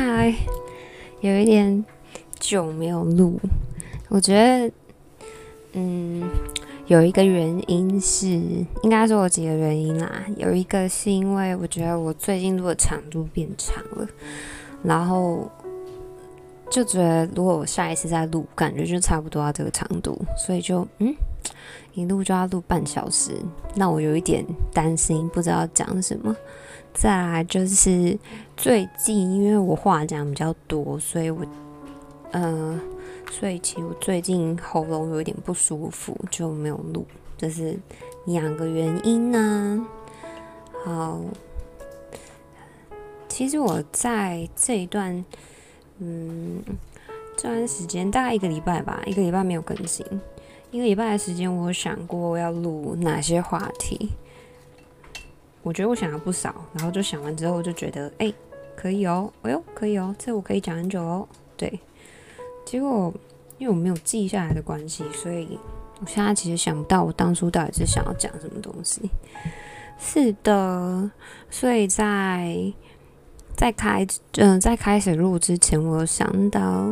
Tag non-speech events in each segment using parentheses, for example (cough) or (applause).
嗨，有一点久没有录，我觉得，嗯，有一个原因是，应该说有几个原因啦。有一个是因为我觉得我最近录的长度变长了，然后就觉得如果我下一次再录，感觉就差不多要这个长度，所以就嗯，一录就要录半小时，那我有一点担心，不知道讲什么。再来就是最近，因为我话讲比较多，所以我，呃，所以其实我最近喉咙有一点不舒服，就没有录，这是两个原因呢。好，其实我在这一段，嗯，这段时间大概一个礼拜吧，一个礼拜没有更新，一个礼拜的时间，我有想过要录哪些话题。我觉得我想了不少，然后就想完之后就觉得，哎、可以哦，哎呦，可以哦，这我可以讲很久哦。对，结果因为我没有记下来的关系，所以我现在其实想不到我当初到底是想要讲什么东西。是的，所以在在开嗯、在开始录之前，我有想到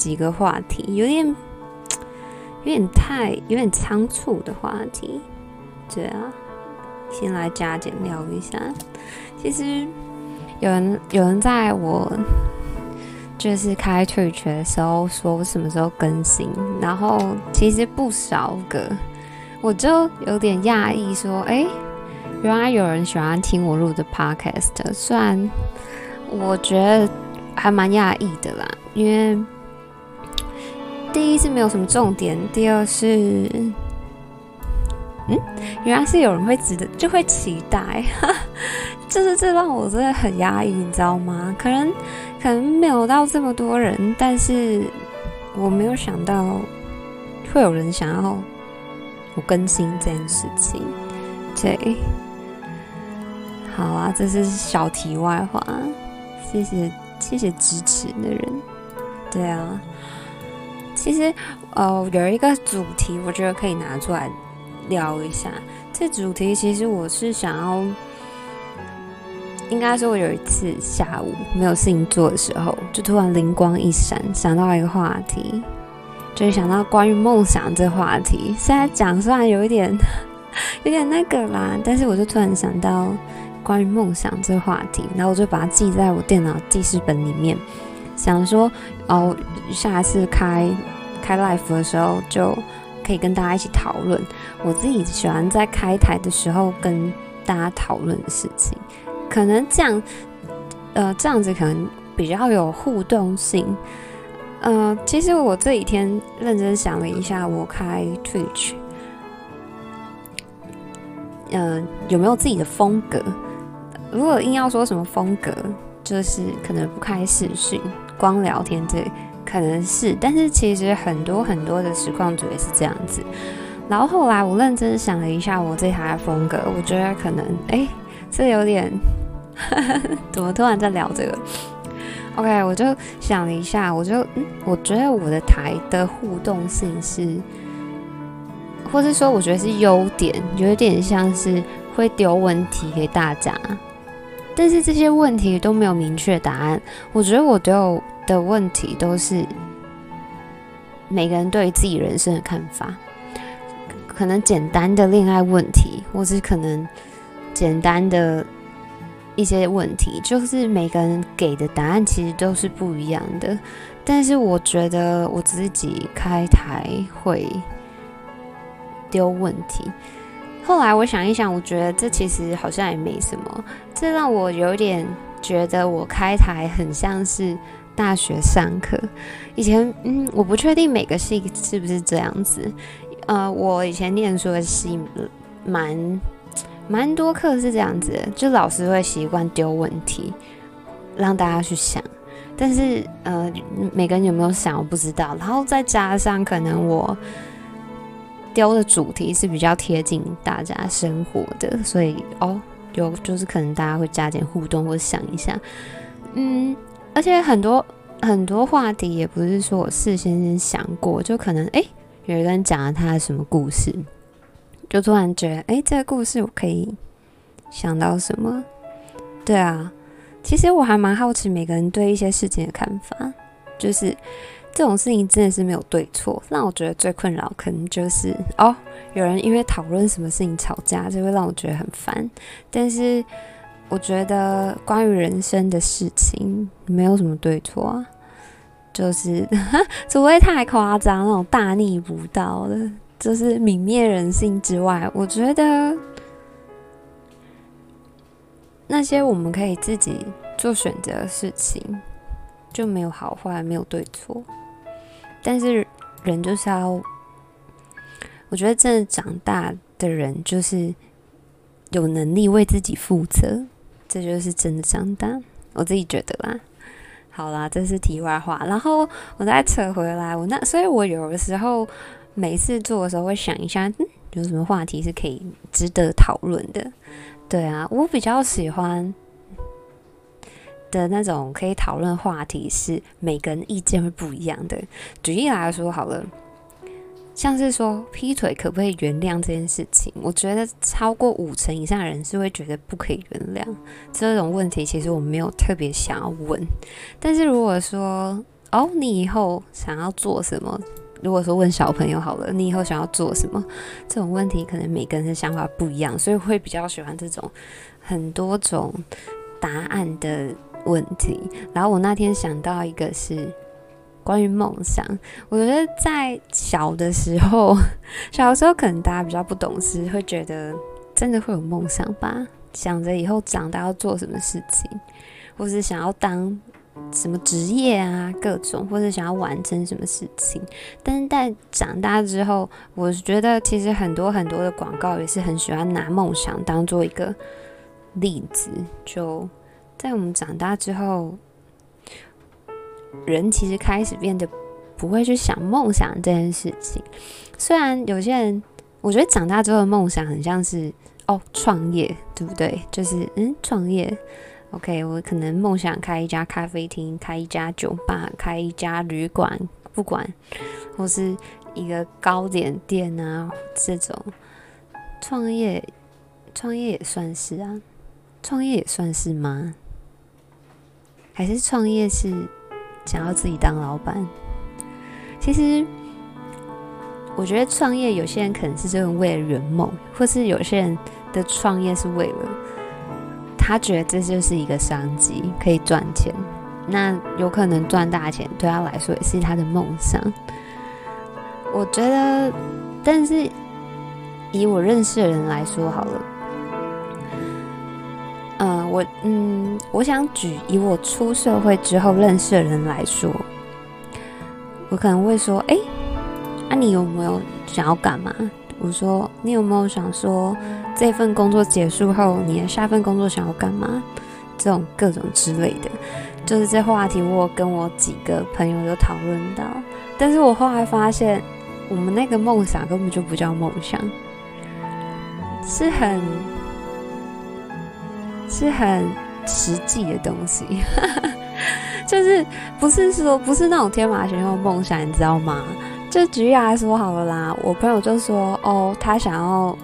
几个话题，有点有点太有点仓促的话题。对啊，先来加减聊一下。其实有人有人在我就是开 Twitch 的时候说我什么时候更新，然后其实不少个，我就有点讶异，说：“哎，原来有人喜欢听我录的 Podcast。”虽然我觉得还蛮讶异的啦，因为第一是没有什么重点，第二是。嗯，原来是有人会值得，就会期待，(laughs) 就是这让我真的很压抑，你知道吗？可能可能没有到这么多人，但是我没有想到会有人想要我更新这件事情。对，好啊，这是小题外话，谢谢谢谢支持的人。对啊，其实呃有一个主题，我觉得可以拿出来。聊一下这主题，其实我是想要，应该说，我有一次下午没有事情做的时候，就突然灵光一闪，想到一个话题，就是想到关于梦想这话题。现在讲虽然有一点 (laughs) 有点那个啦，但是我就突然想到关于梦想这话题，然后我就把它记在我电脑记事本里面，想说哦，下次开开 live 的时候就。可以跟大家一起讨论，我自己喜欢在开台的时候跟大家讨论的事情，可能这样，呃，这样子可能比较有互动性。呃，其实我这几天认真想了一下，我开 Twitch，呃，有没有自己的风格？如果硬要说什么风格，就是可能不开视讯，光聊天这。可能是，但是其实很多很多的实况主也是这样子。然后后来我认真想了一下，我这台的风格，我觉得可能，哎，这有点，(laughs) 怎么突然在聊这个？OK，我就想了一下，我就，嗯，我觉得我的台的互动性是，或是说，我觉得是优点，有点像是会丢问题给大家，但是这些问题都没有明确答案。我觉得我都有。的问题都是每个人对自己人生的看法，可能简单的恋爱问题，或是可能简单的一些问题，就是每个人给的答案其实都是不一样的。但是我觉得我自己开台会丢问题，后来我想一想，我觉得这其实好像也没什么，这让我有点觉得我开台很像是。大学上课，以前嗯，我不确定每个系是不是这样子。呃，我以前念书的系蛮蛮多课是这样子，就老师会习惯丢问题让大家去想，但是呃，每个人有没有想我不知道。然后再加上可能我丢的主题是比较贴近大家生活的，所以哦，有就是可能大家会加点互动或者想一下，嗯。而且很多很多话题也不是说我事先想过，就可能诶，有一个人讲了他的什么故事，就突然觉得诶，这个故事我可以想到什么？对啊，其实我还蛮好奇每个人对一些事情的看法，就是这种事情真的是没有对错。让我觉得最困扰可能就是哦，有人因为讨论什么事情吵架，就会让我觉得很烦。但是我觉得关于人生的事情没有什么对错啊，就是 (laughs) 除非太夸张那种大逆不道的，就是泯灭人性之外，我觉得。那些我们可以自己做选择的事情，就没有好坏，没有对错。但是人就是要，我觉得真的长大的人就是有能力为自己负责，这就是真的长大。我自己觉得啦。好啦，这是题外话。然后我再扯回来，我那所以，我有的时候每次做的时候会想一下，嗯，有什么话题是可以值得讨论的。对啊，我比较喜欢的那种可以讨论话题是每个人意见会不一样的。举例来说好了，像是说劈腿可不可以原谅这件事情，我觉得超过五成以上的人是会觉得不可以原谅这种问题。其实我没有特别想要问，但是如果说哦，你以后想要做什么？如果说问小朋友好了，你以后想要做什么？这种问题可能每个人的想法不一样，所以会比较喜欢这种很多种答案的问题。然后我那天想到一个是关于梦想，我觉得在小的时候，(laughs) 小的时候可能大家比较不懂事，会觉得真的会有梦想吧？想着以后长大要做什么事情，或是想要当。什么职业啊，各种或者想要完成什么事情，但是在长大之后，我觉得其实很多很多的广告也是很喜欢拿梦想当做一个例子。就在我们长大之后，人其实开始变得不会去想梦想这件事情。虽然有些人，我觉得长大之后的梦想很像是哦，创业，对不对？就是嗯，创业。OK，我可能梦想开一家咖啡厅，开一家酒吧，开一家旅馆，不管，或是一个糕点店啊，这种创业，创业也算是啊，创业也算是吗？还是创业是想要自己当老板？其实，我觉得创业有些人可能是真的为了圆梦，或是有些人的创业是为了。他觉得这就是一个商机，可以赚钱。那有可能赚大钱，对他来说也是他的梦想。我觉得，但是以我认识的人来说好了，我嗯，我想举以我出社会之后认识的人来说，我可能会说，哎，那、啊、你有没有想要干嘛？我说，你有没有想说，这份工作结束后，你的下份工作想要干嘛？这种各种之类的，就是这话题，我跟我几个朋友有讨论到。但是我后来发现，我们那个梦想根本就不叫梦想，是很是很实际的东西，(laughs) 就是不是说不是那种天马行空的梦想，你知道吗？就举例来说好了啦，我朋友就说哦，他想要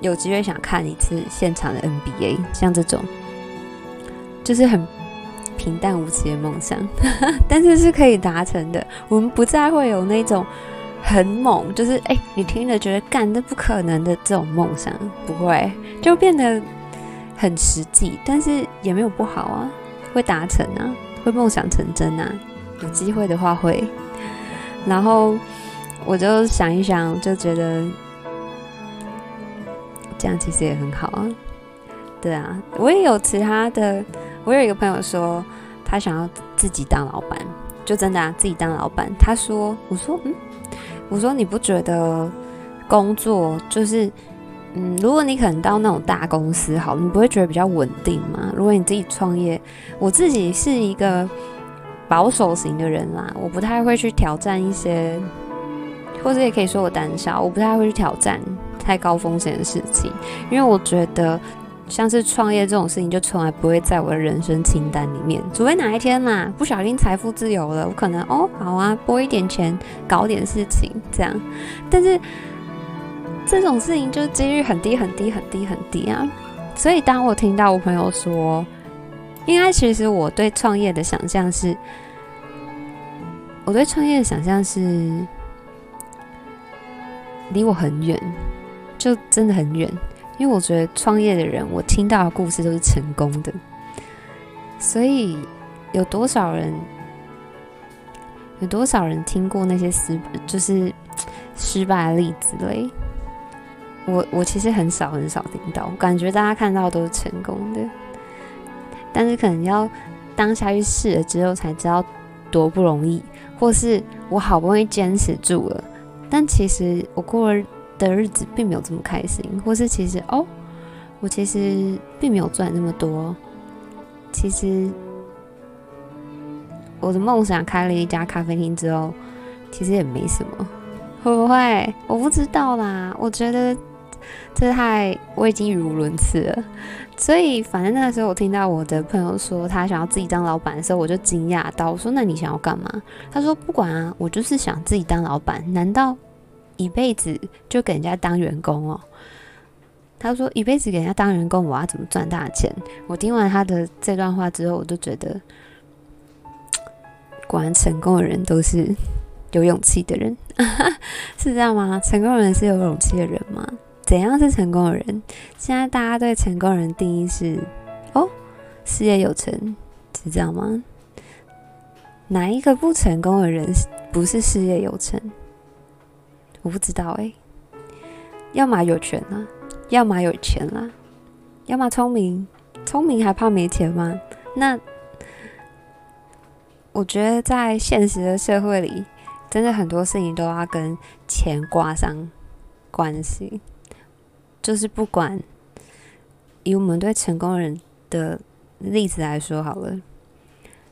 有机会想看一次现场的 NBA，像这种。就是很平淡无奇的梦想，(laughs) 但是是可以达成的。我们不再会有那种很猛，就是哎、你听了觉得干这不可能的这种梦想，不会，就变得很实际，但是也没有不好啊，会达成啊，会梦想成真啊，有机会的话会。然后我就想一想，就觉得这样其实也很好啊。对啊，我也有其他的，我有一个朋友说他想要自己当老板，就真的啊，自己当老板。他说：“我说嗯，我说你不觉得工作就是嗯，如果你可能到那种大公司好，你不会觉得比较稳定吗？如果你自己创业，我自己是一个。”保守型的人啦，我不太会去挑战一些，或者也可以说我胆小，我不太会去挑战太高风险的事情，因为我觉得像是创业这种事情，就从来不会在我的人生清单里面，除非哪一天啦，不小心财富自由了，我可能哦好啊，拨一点钱搞点事情这样，但是这种事情就几率很低很低很低很低啊，所以当我听到我朋友说。应该其实我对创业的想象是，我对创业的想象是离我很远，就真的很远。因为我觉得创业的人，我听到的故事都是成功的，所以有多少人，有多少人听过那些失就是失败的例子嘞？我我其实很少很少听到，感觉大家看到都是成功的，但是可能要当下去试了之后才知道多不容易，或是我好不容易坚持住了，但其实我过。的日子并没有这么开心，或是其实哦，我其实并没有赚那么多。其实我的梦想开了一家咖啡厅之后，其实也没什么，(laughs) 会不会？我不知道啦。我觉得这太我已经语无伦次了。所以反正那个时候我听到我的朋友说他想要自己当老板的时候，我就惊讶到，我说：“那你想要干嘛？”他说：“不管啊，我就是想自己当老板。难道？”一辈子就给人家当员工哦。他说：“一辈子给人家当员工，我要怎么赚大钱？”我听完他的这段话之后，我就觉得，(tsk) 果然成功的人都是有勇气的人，(laughs) 是这样吗？成功的人是有勇气的人吗？怎样是成功的人？现在大家对成功人定义是：哦，事业有成，是这样吗？哪一个不成功的人不是事业有成？我不知道哎、欸，要么有权啊，要么有钱啦、啊，要么聪明，聪明还怕没钱吗？那我觉得在现实的社会里，真的很多事情都要跟钱挂上关系。就是不管以我们对成功人的例子来说好了，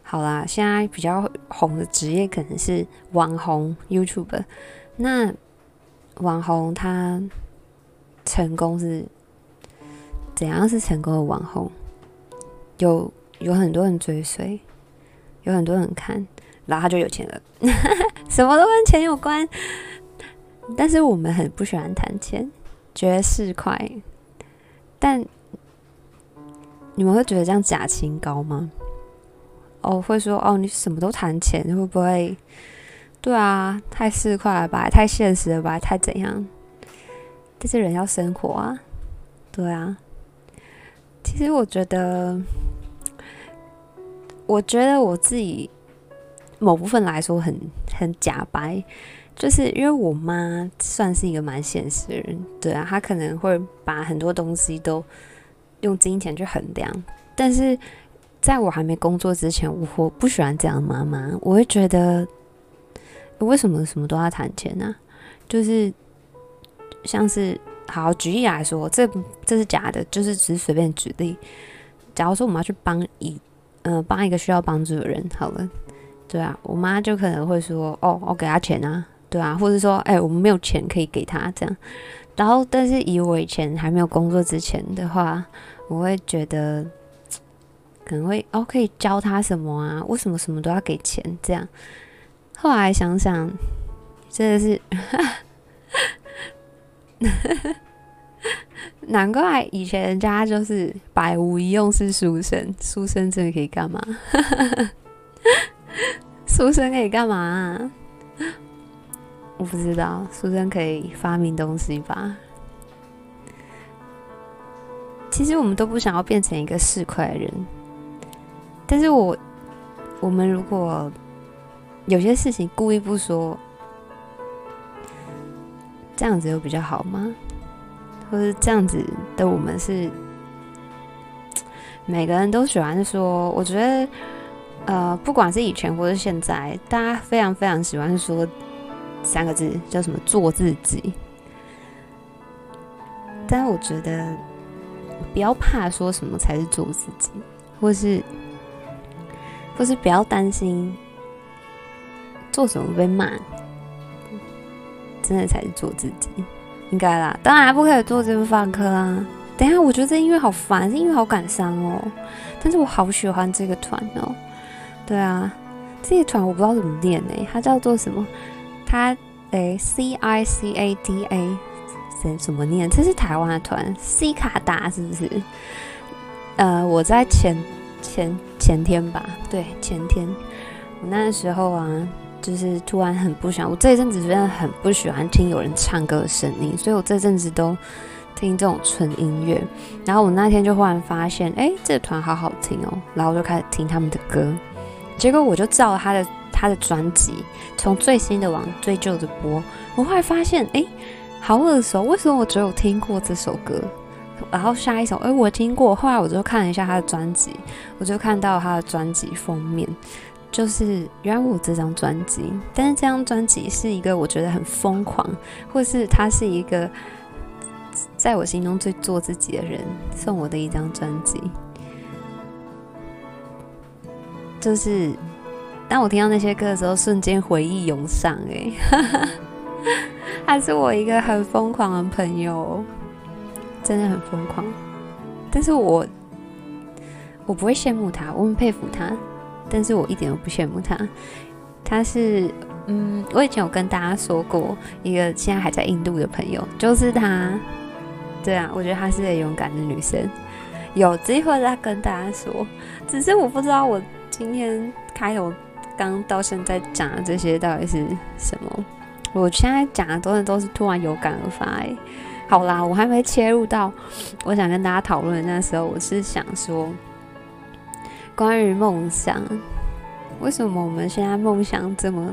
好啦，现在比较红的职业可能是网红、YouTuber，那。网红他成功是怎样？是成功的网红，有有很多人追随，有很多人看，然后他就有钱了。(laughs) 什么都跟钱有关，但是我们很不喜欢谈钱，觉得市侩。但你们会觉得这样假清高吗？哦，会说哦，你什么都谈钱，会不会？对啊，太市侩了吧，太现实了吧，太怎样？这些人要生活啊，对啊。其实我觉得，我觉得我自己某部分来说很很假白，就是因为我妈算是一个蛮现实的人，对啊，她可能会把很多东西都用金钱去衡量。但是在我还没工作之前，我不喜欢这样的妈妈，我会觉得。为什么什么都要谈钱呢？就是像是好举例来说，这这是假的，就是只是随便举例。假如说我们要去帮一呃帮一个需要帮助的人，好了，对啊，我妈就可能会说：“哦，我给他钱啊，对啊。”或者说：“哎，我们没有钱可以给他这样。”然后，但是以我以前还没有工作之前的话，我会觉得可能会哦，可以教他什么啊？为什么什么都要给钱这样？后来想想，真的是，(laughs) 难怪以前人家就是百无一用是书生，书生真的可以干嘛？(laughs) 书生可以干嘛？我不知道，书生可以发明东西吧？其实我们都不想要变成一个市侩人，但是我，我们如果。有些事情故意不说，这样子有比较好吗？或是这样子的我们是每个人都喜欢说？我觉得，呃，不管是以前或是现在，大家非常非常喜欢说三个字，叫什么“做自己”。但是我觉得，不要怕说什么才是做自己，或是，或是不要担心。做什么被骂，真的才是做自己，应该啦。当然不可以做这部放课啊。等一下，我觉得这音乐好烦，这音乐好感伤哦。但是我好喜欢这个团哦。对啊，这个团我不知道怎么念诶，它叫做什么？他诶、C I C A D A，怎怎么念？这是台湾的团，C 卡达是不是？呃，我在前前。前天吧，对，前天我那时候啊，就是突然很不喜欢，我这一阵子真的很不喜欢听有人唱歌的声音，所以我这阵子都听这种纯音乐。然后我那天就忽然发现，哎，这个团好好听哦，然后我就开始听他们的歌，结果我就照他的他的专辑，从最新的往最旧的播，我后来发现，哎，好耳熟，为什么我只有听过这首歌？然后下一首，哎，我听过。后来我就看了一下他的专辑，我就看到他的专辑封面，就是原来我这张专辑。但是这张专辑是一个我觉得很疯狂，或是他是一个在我心中最做自己的人送我的一张专辑。就是当我听到那些歌的时候，瞬间回忆涌上，哎，(laughs) 他是我一个很疯狂的朋友。真的很疯狂，但是我我不会羡慕他，我很佩服他，但是我一点都不羡慕他。他是，嗯，我以前有跟大家说过，一个现在还在印度的朋友，就是他。对啊，我觉得她是个勇敢的女生，有机会再跟大家说。只是我不知道我今天开头刚到现在讲的这些到底是什么。我现在讲的都是都是突然有感而发，欸。好啦，我还没切入到我想跟大家讨论的那时候，我是想说关于梦想，为什么我们现在梦想这么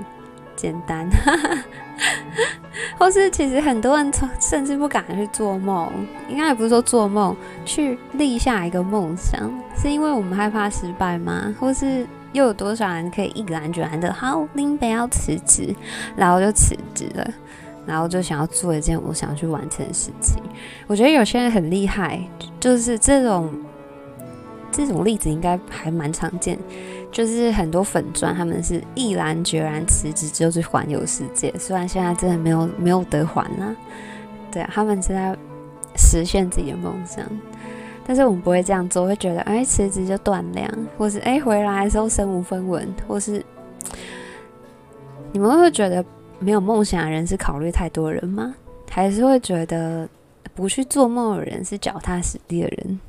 简单？(laughs) 或是其实很多人甚至不敢去做梦，应该也不是说做梦，去立下一个梦想，是因为我们害怕失败吗？或是又有多少人可以毅然决然的，好，林北要辞职，然后就辞职了？然后就想要做一件我想要去完成的事情。我觉得有些人很厉害，就是这种这种例子应该还蛮常见。就是很多粉钻，他们是毅然决然辞职之后去环游世界。虽然现在真的没有没有得环啊，对啊，他们是在实现自己的梦想。但是我们不会这样做，会觉得哎，辞职就断粮，或是哎回来的时候身无分文，或是你们会不会觉得？没有梦想的人是考虑太多人吗？还是会觉得不去做梦的人是脚踏实地的人？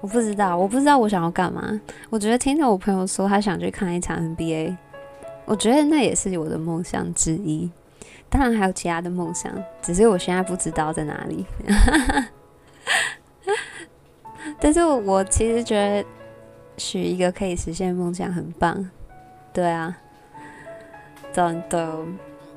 我不知道，我不知道我想要干嘛。我觉得听到我朋友说他想去看一场 NBA，我觉得那也是我的梦想之一。当然还有其他的梦想，只是我现在不知道在哪里。但是我其实觉得许一个可以实现梦想很棒。对啊。真的，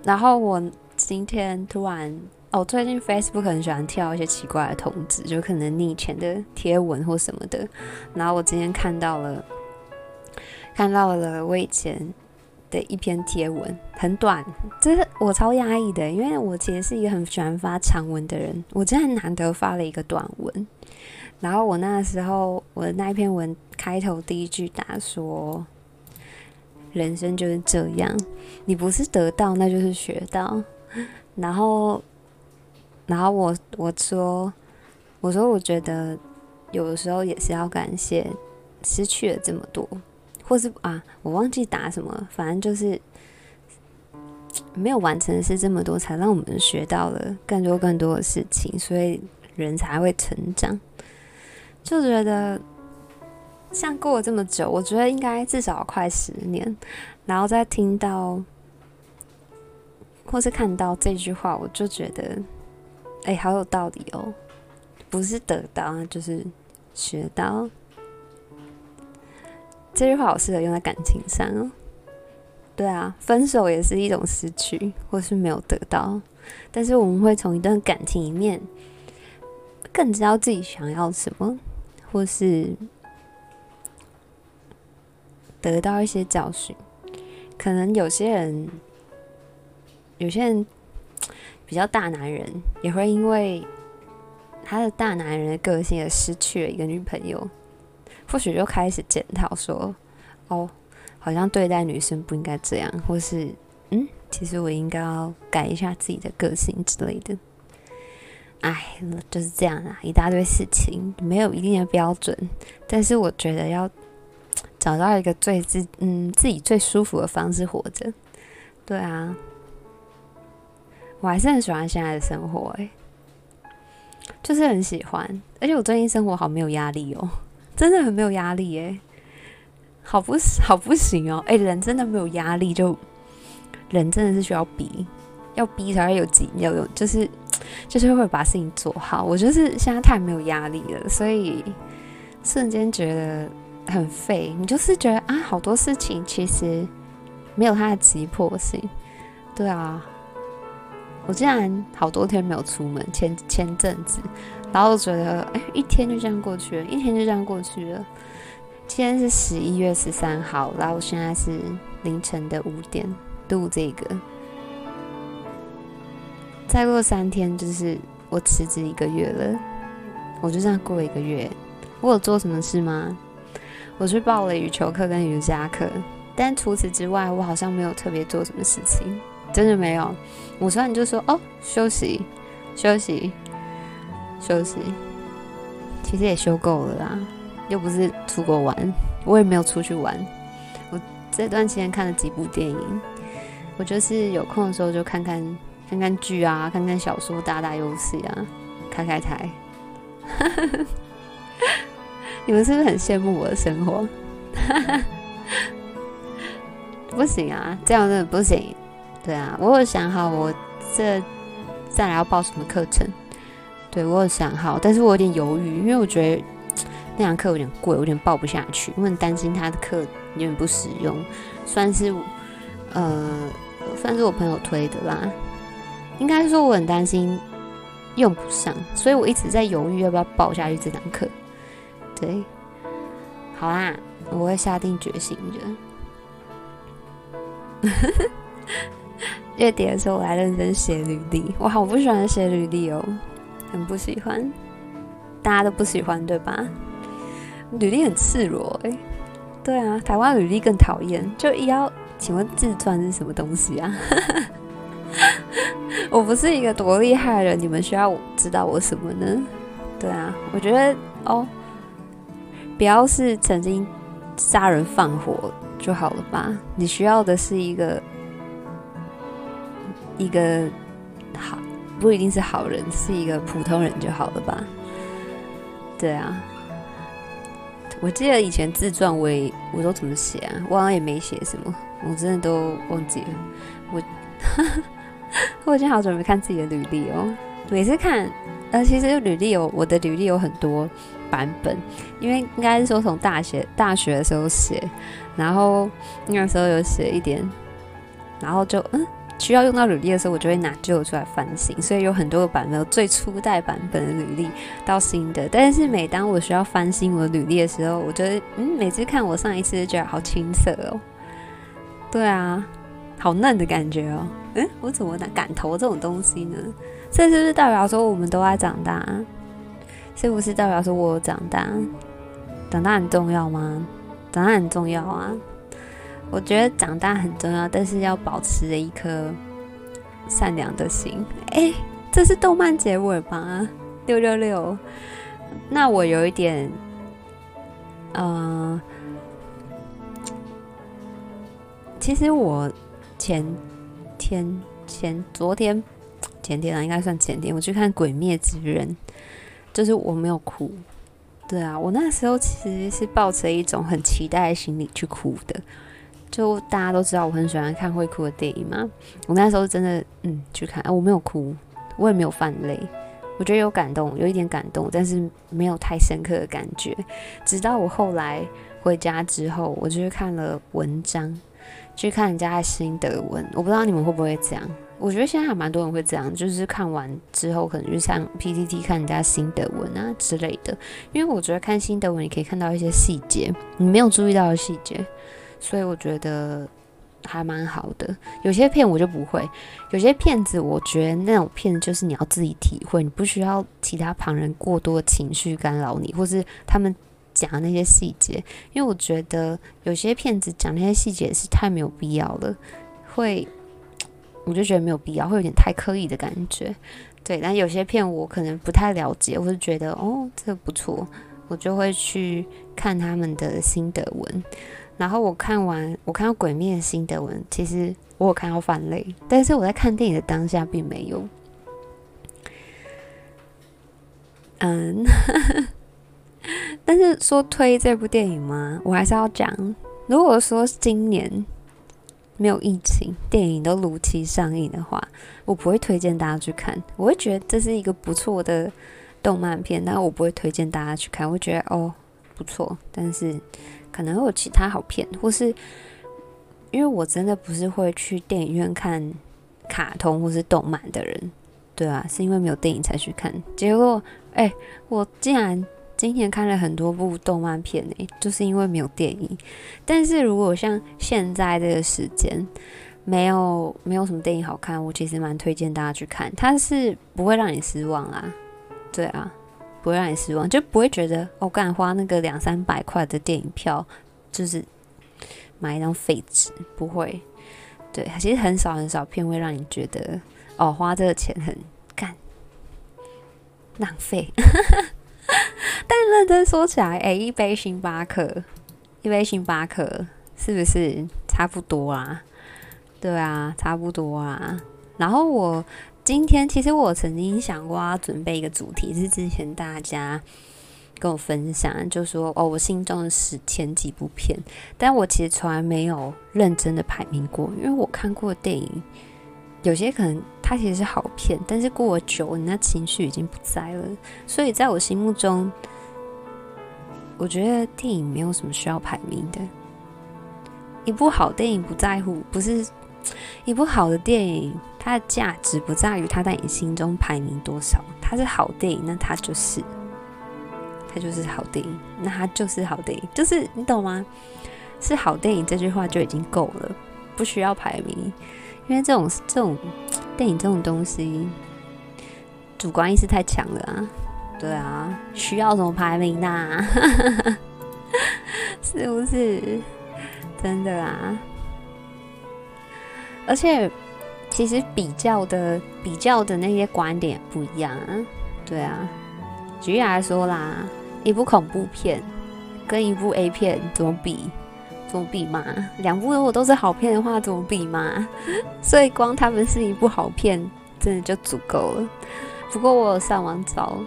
然后我今天突然，哦，最近 Facebook 很喜欢跳一些奇怪的通知，就可能你以前的贴文或什么的。然后我今天看到了，看到了我以前的一篇贴文，很短，这是我超压抑的，因为我其实是一个很喜欢发长文的人，我真的难得发了一个短文。然后我那时候我的那一篇文开头第一句打说。人生就是这样，你不是得到，那就是学到。然后，然后我我说，我说我觉得有的时候也是要感谢失去了这么多，或是啊，我忘记答什么，反正就是没有完成的事这么多，才让我们学到了更多更多的事情，所以人才会成长。就觉得。像过了这么久，我觉得应该至少快十年，然后再听到或是看到这句话，我就觉得，哎，好有道理哦！不是得到，就是学到。这句话好适合用在感情上哦。对啊，分手也是一种失去，或是没有得到，但是我们会从一段感情里面更知道自己想要什么，或是。得到一些教训，可能有些人，有些人比较大男人，也会因为他的大男人的个性而失去了一个女朋友，或许就开始检讨说：“哦，好像对待女生不应该这样，或是嗯，其实我应该要改一下自己的个性之类的。”哎，就是这样啊，一大堆事情没有一定的标准，但是我觉得要。找到一个最自嗯自己最舒服的方式活着，对啊，我还是很喜欢现在的生活，欸，就是很喜欢，而且我最近生活好没有压力哦，(laughs) 真的很没有压力诶。好不好不行哦！哎，人真的没有压力，就人真的是需要逼，要逼才会有劲，要有就是就是会把事情做好。我就是现在太没有压力了，所以瞬间觉得很废。你就是觉得啊，好多事情其实没有它的急迫性。对啊，我竟然好多天没有出门，前前阵子，然后觉得哎，一天就这样过去了，一天就这样过去了。今天是十一月十三号，然后现在是凌晨的五点录这个。再过三天就是我辞职一个月了，我就这样过一个月。我有做什么事吗？我去报了羽球课跟瑜伽课，但除此之外，我好像没有特别做什么事情，真的没有。我突然就说哦，休息，休息，休息，其实也休够了啦。又不是出国玩，我也没有出去玩。我这段期间看了几部电影，我就是有空的时候就看看看看剧啊，看看小说，打打游戏啊，开开台。(laughs) 你们是不是很羡慕我的生活？(laughs) 不行啊，这样真的不行。对啊，我有想好我这再来要报什么课程。对，我有想好，但是我有点犹豫，因为我觉得。那堂课有点贵，有点报不下去，我很担心他的课有点不实用，算是呃，算是我朋友推的啦。应该说我很担心用不上，所以我一直在犹豫要不要报下去这堂课。对，好啦，我会下定决心的。月底的时候我来认真写履历，我好不喜欢写履历哦，很不喜欢，大家都不喜欢对吧？履历很赤裸哎、对啊，台湾履历更讨厌。就要请问自传是什么东西啊？(laughs) 我不是一个多厉害的人，你们需要知道我什么呢？对啊，我觉得哦，不要是曾经杀人放火就好了吧？你需要的是一个一个好，不一定是好人，是一个普通人就好了吧？对啊。我记得以前自传我也我都怎么写啊？我好像也没写什么，我真的都忘记了。我我已经好久没看自己的履历哦。每次看，呃，其实履历有我的履历有很多版本，因为应该是说从大学大学的时候写，然后那个时候有写一点，然后就嗯。需要用到履历的时候，我就会拿旧出来翻新，所以有很多个版本，最初代版本的履历到新的。但是每当我需要翻新我的履历的时候，我觉得，嗯，每次看我上一次就觉得好青涩哦。对啊，好嫩的感觉哦。嗯，我怎么敢投这种东西呢？这是不是代表说我们都在长大？是不是代表说我长大？长大很重要吗？长大很重要啊。我觉得长大很重要，但是要保持着一颗善良的心。哎，这是动漫结尾吗？六六六。那我有一点，嗯、呃，其实我前天、前昨天、前天啊，应该算前天，我去看《鬼灭之刃》，就是我没有哭。对啊，我那时候其实是抱着一种很期待的心理去哭的。就大家都知道我很喜欢看会哭的电影嘛，我那时候真的嗯去看，啊，我没有哭，我也没有泛泪，我觉得有感动，有一点感动，但是没有太深刻的感觉。直到我后来回家之后，我就去看了文章，去看人家的心得文。我不知道你们会不会这样，我觉得现在还蛮多人会这样，就是看完之后可能就像 PTT 看人家心得文啊之类的，因为我觉得看心得文你可以看到一些细节，你没有注意到的细节。所以我觉得还蛮好的。有些片我就不会，有些片子我觉得那种片就是你要自己体会，你不需要其他旁人过多的情绪干扰你，或是他们讲那些细节。因为我觉得有些片子讲那些细节是太没有必要了，会我就觉得没有必要，会有点太刻意的感觉。对，但有些片我可能不太了解，我就觉得哦，这个不错，我就会去看他们的心得文。然后我看完，我看到《鬼灭》的心得文，其实我有看到泛泪，但是我在看电影的当下并没有。嗯，但是说推这部电影吗？我还是要讲，如果说今年没有疫情，电影都如期上映的话，我不会推荐大家去看。我会觉得这是一个不错的动漫片，但我不会推荐大家去看。我会觉得哦不错，但是可能会有其他好片，或是因为我真的不是会去电影院看卡通或是动漫的人，对啊，是因为没有电影才去看。结果哎，我竟然。今年看了很多部动漫片呢，就是因为没有电影。但是如果像现在这个时间，没有没有什么电影好看，我其实蛮推荐大家去看。它是不会让你失望啦，对啊，不会让你失望，就不会觉得我干、花那个两三百块的电影票，就是买一张废纸，不会。对，其实很少很少片会让你觉得哦，花这个钱很干浪费。但认真说起来，哎、欸，一杯星巴克，一杯星巴克是不是差不多啊？对啊，差不多啊。然后我今天其实我曾经想过要准备一个主题，是之前大家跟我分享，就说哦，我心中的十前几部片，但我其实从来没有认真的排名过，因为我看过的电影有些可能它其实是好片，但是过了久，你那情绪已经不在了，所以在我心目中。我觉得电影没有什么需要排名的。一部好电影不在乎，不是一部好的电影，它的价值不在于它在你心中排名多少。它是好电影，那它就是，它就是好电影，那它就是好电影，就是你懂吗？是好电影这句话就已经够了，不需要排名，因为这种这种电影这种东西，主观意识太强了啊。对啊，需要什么排名呐、啊？(laughs) 是不是真的啊？而且，其实比较的比较的那些观点不一样。对啊，举例来说啦，一部恐怖片跟一部 A 片怎么比？怎么比嘛？两部如果都是好片的话，怎么比嘛？(laughs) 所以光他们是一部好片，真的就足够了。不过我有上网找。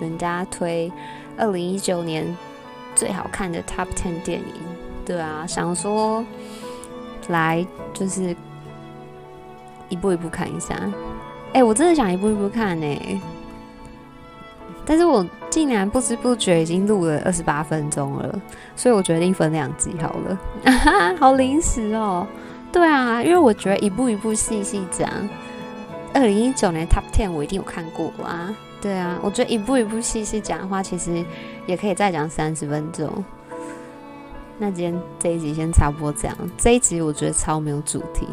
人家推二零一九年最好看的 Top Ten 电影，对啊，想说来就是一步一步看一下。哎、我真的想一步一步看呢、但是我竟然不知不觉已经录了二十八分钟了，所以我决定分两集好了。啊哈，好临时哦。对啊，因为我觉得一步一步细细讲，二零一九年 Top Ten 我一定有看过啊。对啊，我觉得一步一步细细讲的话，其实也可以再讲三十分钟。那今天这一集先差不多这样。这一集我觉得超没有主题，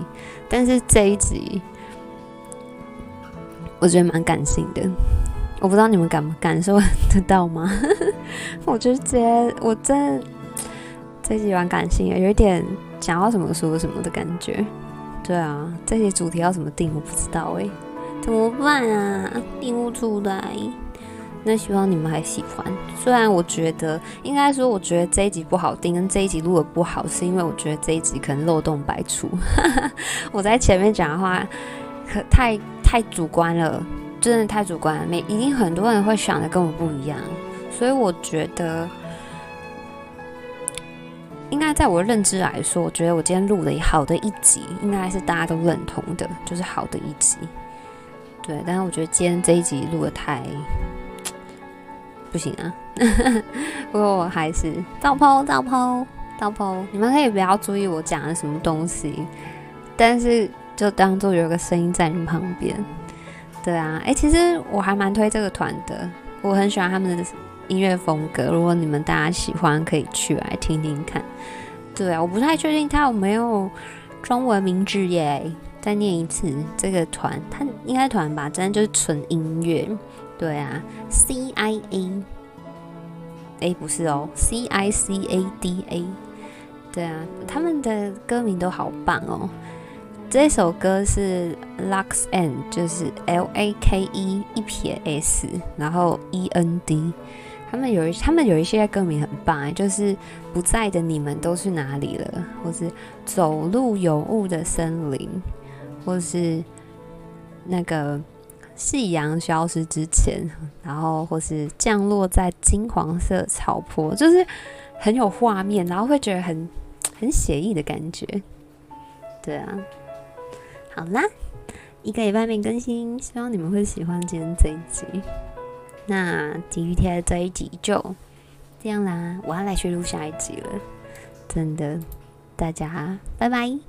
但是这一集我觉得蛮感性的。我不知道你们感感受 (laughs) 得到吗？(laughs) 我觉得这我真的这一集蛮感性的，有一点讲到什么说什么的感觉。对啊，这些主题要怎么定，我不知道哎、怎么办啊？定不出来。那希望你们还喜欢。虽然我觉得，应该说，我觉得这一集不好定，跟这一集录的不好，是因为我觉得这一集可能漏洞百出。(laughs) 我在前面讲的话，可太太主观了，真的太主观了。每一定很多人会想的跟我不一样，所以我觉得，应该在我认知来说，我觉得我今天录的好的一集，应该是大家都认同的，就是好的一集。对，但是我觉得今天这一集录的太不行啊！(laughs) 不过我还是照抛、照抛、照抛。你们可以不要注意我讲的什么东西，但是就当做有个声音在你旁边。对啊，哎，其实我还蛮推这个团的，我很喜欢他们的音乐风格。如果你们大家喜欢，可以去来听听看。对啊，我不太确定他有没有中文名字耶。再念一次，这个团，他应该团吧，真的就是纯音乐。对啊，C I A，哎，不是哦，C I C A D A。对啊，他们的歌名都好棒哦。这首歌是 Lux End，就是 L A K E 一撇 S，然后 E N D。他们有一，他们有一些歌名很棒，就是不在的你们都去哪里了，或是走路有雾的森林。或是那个夕阳消失之前，然后或是降落在金黄色草坡，就是很有画面，然后会觉得很很写意的感觉。对啊，好啦，一个礼拜没更新，希望你们会喜欢今天这一集。那今天这一集就这样啦，我要来去录下一集了。真的，大家拜拜。